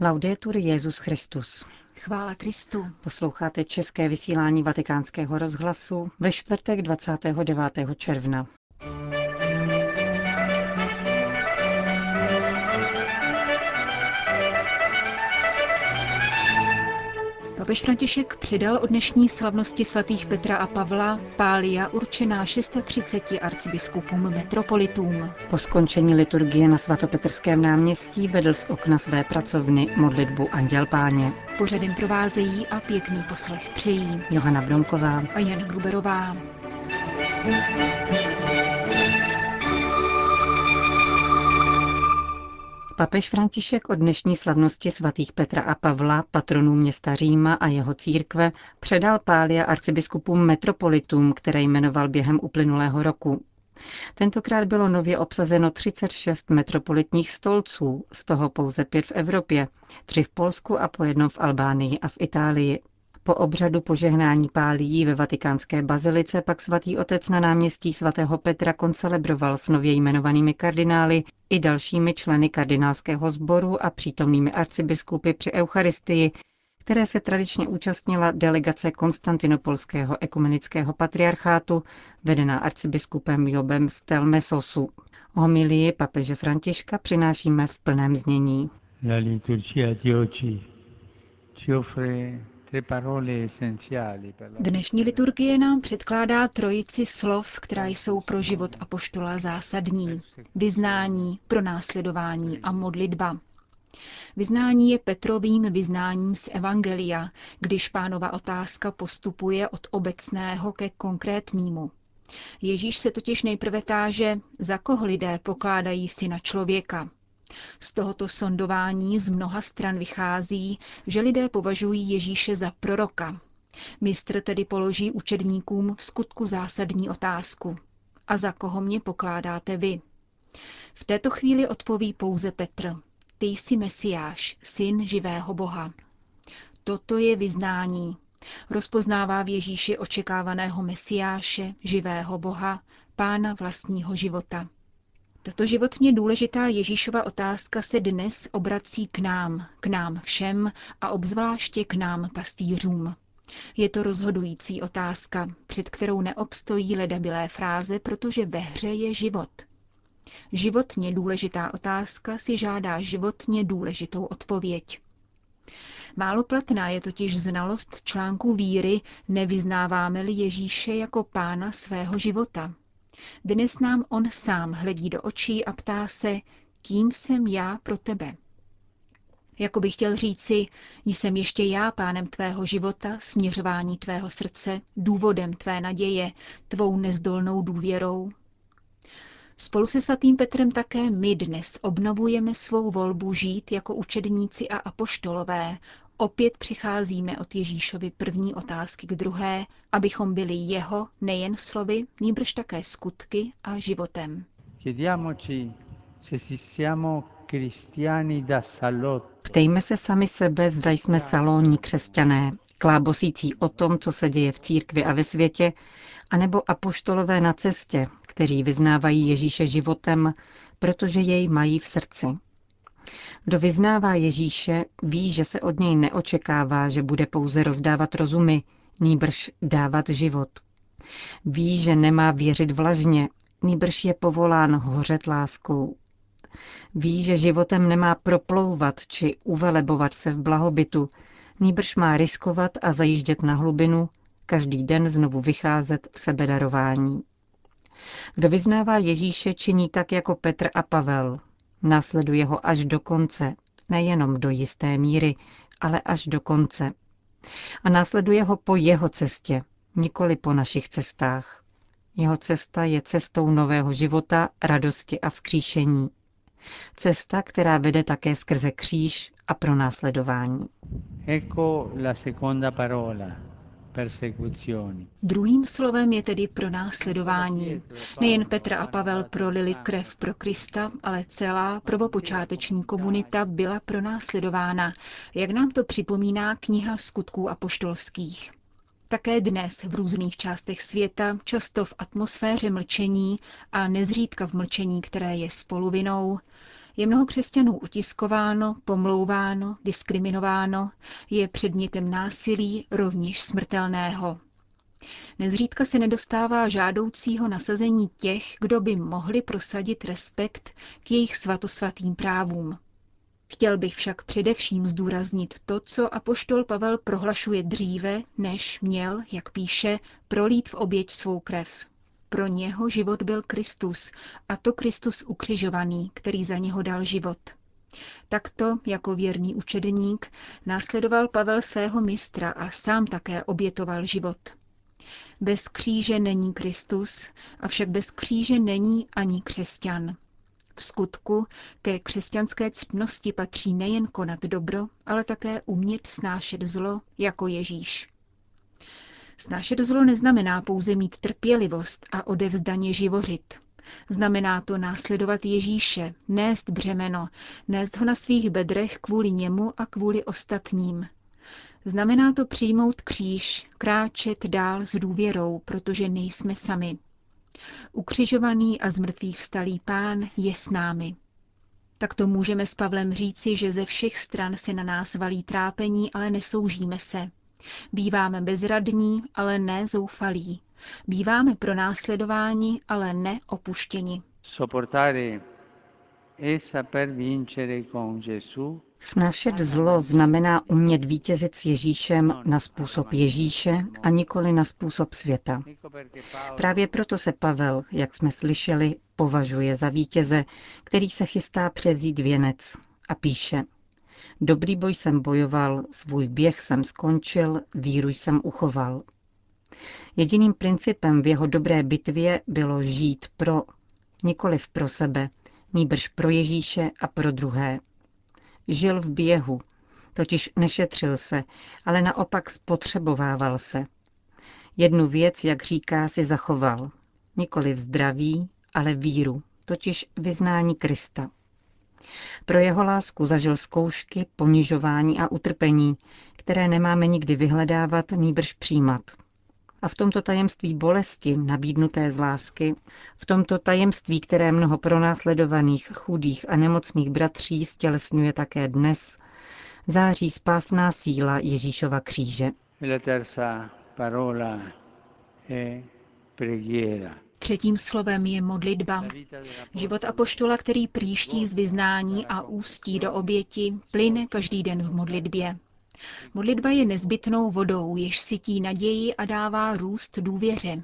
Laudetur Jezus Christus. Chvála Kristu. Posloucháte české vysílání Vatikánského rozhlasu ve čtvrtek 29. června. Papež František přidal od dnešní slavnosti svatých Petra a Pavla pália určená 630 arcibiskupům metropolitům. Po skončení liturgie na svatopetrském náměstí vedl z okna své pracovny modlitbu Anděl Páně. Pořadem provázejí a pěkný poslech přejí Johana Bromková a Jan Gruberová. Papež František od dnešní slavnosti svatých Petra a Pavla, patronů města Říma a jeho církve, předal pália arcibiskupům metropolitům, které jmenoval během uplynulého roku. Tentokrát bylo nově obsazeno 36 metropolitních stolců, z toho pouze pět v Evropě, tři v Polsku a po jednom v Albánii a v Itálii. Po obřadu požehnání pálií ve vatikánské bazilice pak svatý otec na náměstí svatého Petra koncelebroval s nově jmenovanými kardinály i dalšími členy kardinálského sboru a přítomnými arcibiskupy při Eucharistii, které se tradičně účastnila delegace Konstantinopolského ekumenického patriarchátu, vedená arcibiskupem Jobem z Telmesosu. Homilii papeže Františka přinášíme v plném znění. La liturgia di oggi ci offre Dnešní liturgie nám předkládá trojici slov, která jsou pro život apoštola zásadní. Vyznání, pronásledování a modlitba. Vyznání je Petrovým vyznáním z Evangelia, když pánova otázka postupuje od obecného ke konkrétnímu. Ježíš se totiž nejprve táže, za koho lidé pokládají syna člověka. Z tohoto sondování z mnoha stran vychází, že lidé považují Ježíše za proroka. Mistr tedy položí učedníkům v skutku zásadní otázku. A za koho mě pokládáte vy? V této chvíli odpoví pouze Petr. Ty jsi Mesiáš, syn živého Boha. Toto je vyznání. Rozpoznává v Ježíši očekávaného Mesiáše, živého Boha, pána vlastního života. Tato životně důležitá Ježíšova otázka se dnes obrací k nám, k nám všem a obzvláště k nám pastýřům. Je to rozhodující otázka, před kterou neobstojí ledabilé fráze, protože ve hře je život. Životně důležitá otázka si žádá životně důležitou odpověď. Málo platná je totiž znalost článku víry, nevyznáváme-li Ježíše jako pána svého života. Dnes nám on sám hledí do očí a ptá se, kým jsem já pro tebe. Jako bych chtěl říci, jsem ještě já pánem tvého života, směřování tvého srdce, důvodem tvé naděje, tvou nezdolnou důvěrou. Spolu se svatým Petrem také my dnes obnovujeme svou volbu žít jako učedníci a apoštolové, Opět přicházíme od Ježíšovi první otázky k druhé, abychom byli jeho nejen slovy, níbrž také skutky a životem. Ptejme se sami sebe, zda jsme salónní křesťané, klábosící o tom, co se děje v církvi a ve světě, anebo apoštolové na cestě, kteří vyznávají Ježíše životem, protože jej mají v srdci. Kdo vyznává Ježíše, ví, že se od něj neočekává, že bude pouze rozdávat rozumy, nýbrž dávat život. Ví, že nemá věřit vlažně, nýbrž je povolán hořet láskou. Ví, že životem nemá proplouvat či uvelebovat se v blahobytu, nýbrž má riskovat a zajíždět na hlubinu, každý den znovu vycházet v sebedarování. Kdo vyznává Ježíše, činí tak jako Petr a Pavel, Následuje ho až do konce, nejenom do jisté míry, ale až do konce. A následuje ho po jeho cestě, nikoli po našich cestách. Jeho cesta je cestou nového života, radosti a vzkříšení. Cesta, která vede také skrze kříž a pro následování. Ecco la seconda parola. Druhým slovem je tedy pro následování. Nejen Petra a Pavel prolili krev pro Krista, ale celá prvopočáteční komunita byla pronásledována, jak nám to připomíná kniha skutků apoštolských. Také dnes v různých částech světa, často v atmosféře mlčení a nezřídka v mlčení, které je spoluvinou, Je mnoho křesťanů utiskováno, pomlouváno, diskriminováno, je předmětem násilí, rovněž smrtelného. Nezřídka se nedostává žádoucího nasazení těch, kdo by mohli prosadit respekt k jejich svatosvatým právům. Chtěl bych však především zdůraznit to, co apoštol Pavel prohlašuje dříve, než měl, jak píše, prolít v oběť svou krev. Pro něho život byl Kristus, a to Kristus ukřižovaný, který za něho dal život. Takto, jako věrný učedník, následoval Pavel svého mistra a sám také obětoval život. Bez kříže není Kristus, avšak bez kříže není ani křesťan. V skutku ke křesťanské ctnosti patří nejen konat dobro, ale také umět snášet zlo jako Ježíš. Snášet zlo neznamená pouze mít trpělivost a odevzdaně živořit. Znamená to následovat Ježíše, nést břemeno, nést ho na svých bedrech kvůli němu a kvůli ostatním. Znamená to přijmout kříž, kráčet dál s důvěrou, protože nejsme sami. Ukřižovaný a zmrtvých vstalý pán je s námi. Tak to můžeme s Pavlem říci, že ze všech stran se na nás valí trápení, ale nesoužíme se. Býváme bezradní, ale ne zoufalí. Býváme pro následování, ale ne opuštěni. Snášet zlo znamená umět vítězit s Ježíšem na způsob Ježíše a nikoli na způsob světa. Právě proto se Pavel, jak jsme slyšeli, považuje za vítěze, který se chystá převzít věnec a píše Dobrý boj jsem bojoval, svůj běh jsem skončil, víru jsem uchoval. Jediným principem v jeho dobré bitvě bylo žít pro, nikoliv pro sebe, nýbrž pro Ježíše a pro druhé. Žil v běhu, totiž nešetřil se, ale naopak spotřebovával se. Jednu věc, jak říká, si zachoval. Nikoli zdraví, ale víru, totiž vyznání Krista. Pro jeho lásku zažil zkoušky, ponižování a utrpení, které nemáme nikdy vyhledávat, nýbrž přijímat. A v tomto tajemství bolesti, nabídnuté z lásky, v tomto tajemství, které mnoho pronásledovaných, chudých a nemocných bratří stělesňuje také dnes, září spásná síla Ježíšova kříže. Třetím slovem je modlitba. Život apoštola, který příští z vyznání a ústí do oběti, plyne každý den v modlitbě. Modlitba je nezbytnou vodou, jež sytí naději a dává růst důvěře.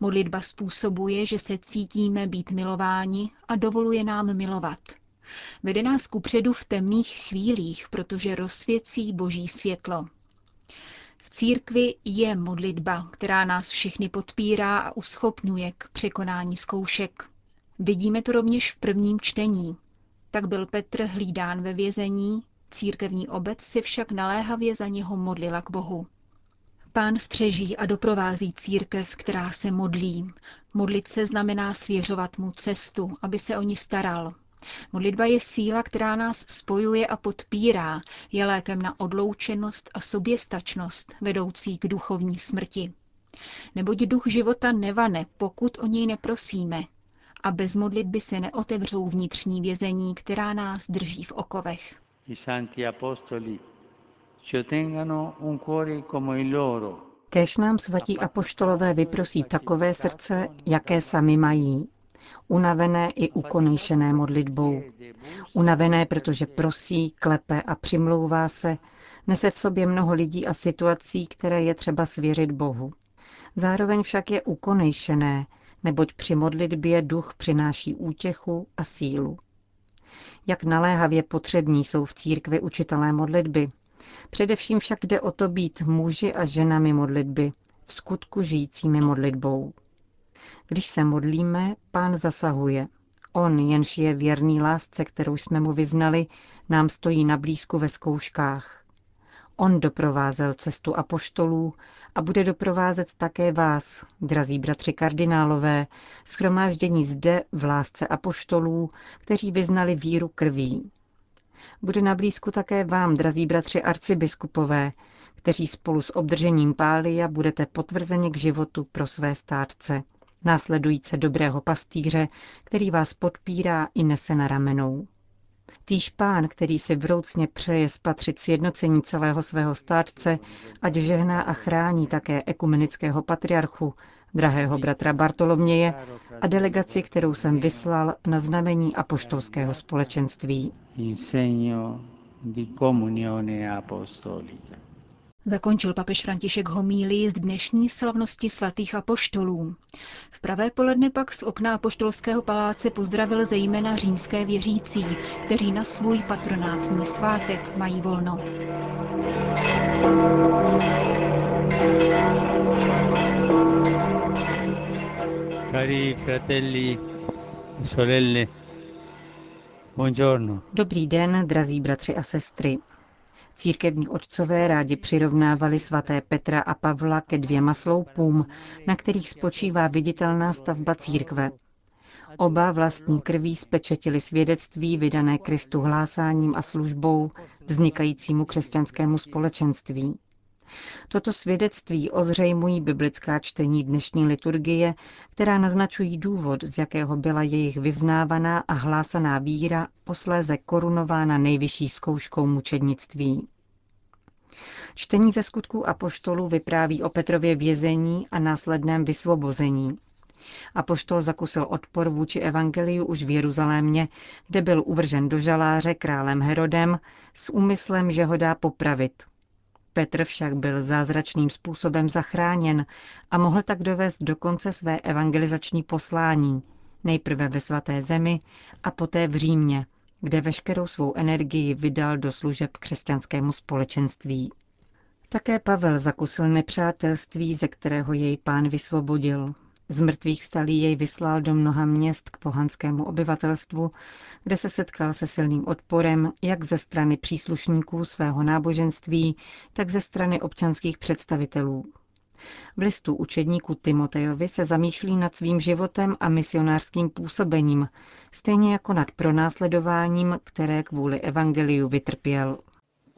Modlitba způsobuje, že se cítíme být milováni a dovoluje nám milovat. Vede nás kupředu v temných chvílích, protože rozsvěcí boží světlo. V církvi je modlitba, která nás všechny podpírá a uschopňuje k překonání zkoušek. Vidíme to rovněž v prvním čtení. Tak byl Petr hlídán ve vězení, církevní obec si však naléhavě za něho modlila k Bohu. Pán střeží a doprovází církev, která se modlí. Modlit se znamená svěřovat mu cestu, aby se o ní staral, Modlitba je síla, která nás spojuje a podpírá, je lékem na odloučenost a soběstačnost, vedoucí k duchovní smrti. Neboť duch života nevane, pokud o něj neprosíme. A bez modlitby se neotevřou vnitřní vězení, která nás drží v okovech. Kéž nám svatí apoštolové vyprosí takové srdce, jaké sami mají, unavené i ukonejšené modlitbou. Unavené, protože prosí, klepe a přimlouvá se, nese v sobě mnoho lidí a situací, které je třeba svěřit Bohu. Zároveň však je ukonejšené, neboť při modlitbě duch přináší útěchu a sílu. Jak naléhavě potřební jsou v církvi učitelé modlitby. Především však jde o to být muži a ženami modlitby, v skutku žijícími modlitbou. Když se modlíme, pán zasahuje. On, jenž je věrný lásce, kterou jsme mu vyznali, nám stojí na blízku ve zkouškách. On doprovázel cestu apoštolů a bude doprovázet také vás, drazí bratři kardinálové, schromáždění zde v lásce apoštolů, kteří vyznali víru krví. Bude na blízku také vám, drazí bratři arcibiskupové, kteří spolu s obdržením pália budete potvrzeni k životu pro své státce, následujíce dobrého pastýře, který vás podpírá i nese na ramenou. Týž pán, který si vroucně přeje spatřit sjednocení celého svého státce, ať žehná a chrání také ekumenického patriarchu, drahého bratra Bartoloměje a delegaci, kterou jsem vyslal na znamení apoštolského společenství. Zakončil papež František homílii z dnešní slavnosti svatých apoštolů. V pravé poledne pak z okna apoštolského paláce pozdravil zejména římské věřící, kteří na svůj patronátní svátek mají volno. Cari fratelli e sorelle, buongiorno. Dobrý den, drazí bratři a sestry. Církevní otcové rádi přirovnávali svaté Petra a Pavla ke dvěma sloupům, na kterých spočívá viditelná stavba církve. Oba vlastní krví spečetili svědectví vydané Kristu hlásáním a službou vznikajícímu křesťanskému společenství. Toto svědectví ozřejmují biblická čtení dnešní liturgie, která naznačují důvod, z jakého byla jejich vyznávaná a hlásaná víra posléze korunována nejvyšší zkouškou mučednictví. Čtení ze skutků apoštolů vypráví o Petrově vězení a následném vysvobození. Apoštol zakusil odpor vůči evangeliu už v Jeruzalémě, kde byl uvržen do žaláře králem Herodem s úmyslem, že ho dá popravit. Petr však byl zázračným způsobem zachráněn a mohl tak dovést do konce své evangelizační poslání, nejprve ve svaté zemi a poté v Římě, kde veškerou svou energii vydal do služeb křesťanskému společenství. Také Pavel zakusil nepřátelství, ze kterého jej pán vysvobodil. Z mrtvých stalí jej vyslal do mnoha měst k pohanskému obyvatelstvu, kde se setkal se silným odporem jak ze strany příslušníků svého náboženství, tak ze strany občanských představitelů. V listu učedníku Timotejovi se zamýšlí nad svým životem a misionářským působením, stejně jako nad pronásledováním, které kvůli evangeliu vytrpěl.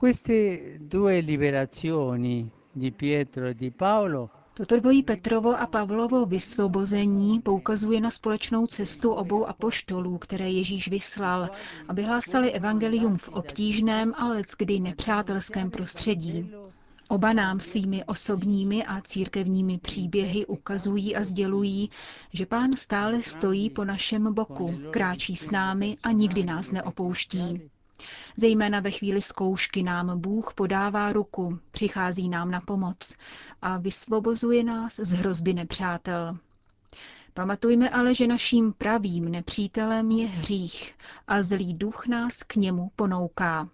Queste due liberazioni di Pietro e di Paolo Toto dvojí Petrovo a Pavlovo vysvobození poukazuje na společnou cestu obou apoštolů, které Ježíš vyslal, aby hlásali evangelium v obtížném a leckdy nepřátelském prostředí. Oba nám svými osobními a církevními příběhy ukazují a sdělují, že pán stále stojí po našem boku, kráčí s námi a nikdy nás neopouští. Zejména ve chvíli zkoušky nám Bůh podává ruku, přichází nám na pomoc a vysvobozuje nás z hrozby nepřátel. Pamatujme ale, že naším pravým nepřítelem je hřích a zlý duch nás k němu ponouká.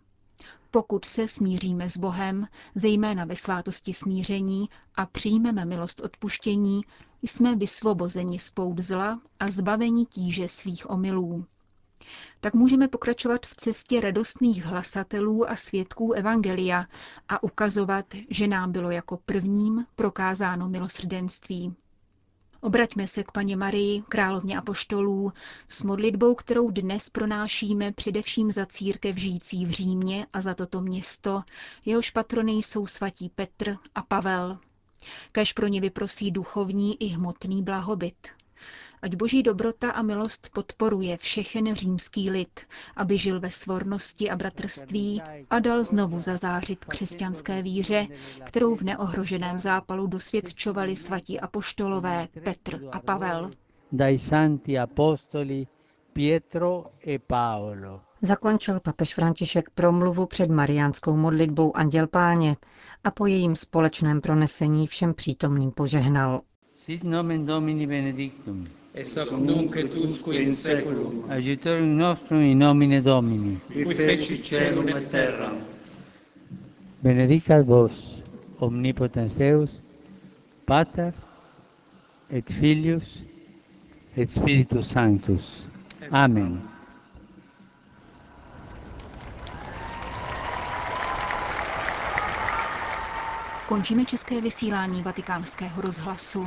Pokud se smíříme s Bohem, zejména ve svátosti smíření, a přijmeme milost odpuštění, jsme vysvobozeni z pout zla a zbaveni tíže svých omylů tak můžeme pokračovat v cestě radostných hlasatelů a svědků Evangelia a ukazovat, že nám bylo jako prvním prokázáno milosrdenství. Obraťme se k paně Marii, královně apoštolů, s modlitbou, kterou dnes pronášíme především za církev žijící v Římě a za toto město, jehož patrony jsou svatí Petr a Pavel. Kež pro ně vyprosí duchovní i hmotný blahobyt ať boží dobrota a milost podporuje všechen římský lid, aby žil ve svornosti a bratrství a dal znovu zazářit křesťanské víře, kterou v neohroženém zápalu dosvědčovali svatí apoštolové Petr a Pavel. dai santi apostoli Pietro e Paolo. Zakončil papež František promluvu před mariánskou modlitbou Anděl Páně a po jejím společném pronesení všem přítomným požehnal. Sit nomen Domini benedictum. Ex hoc nunc et usque in seculum, Aiutorium nostrum in nomine Domini. qui feci celum et terram. Benedicat vos, omnipotens Deus, Pater, et Filius, et Spiritus Sanctus. Amen. Končíme české vysílání vatikánského rozhlasu.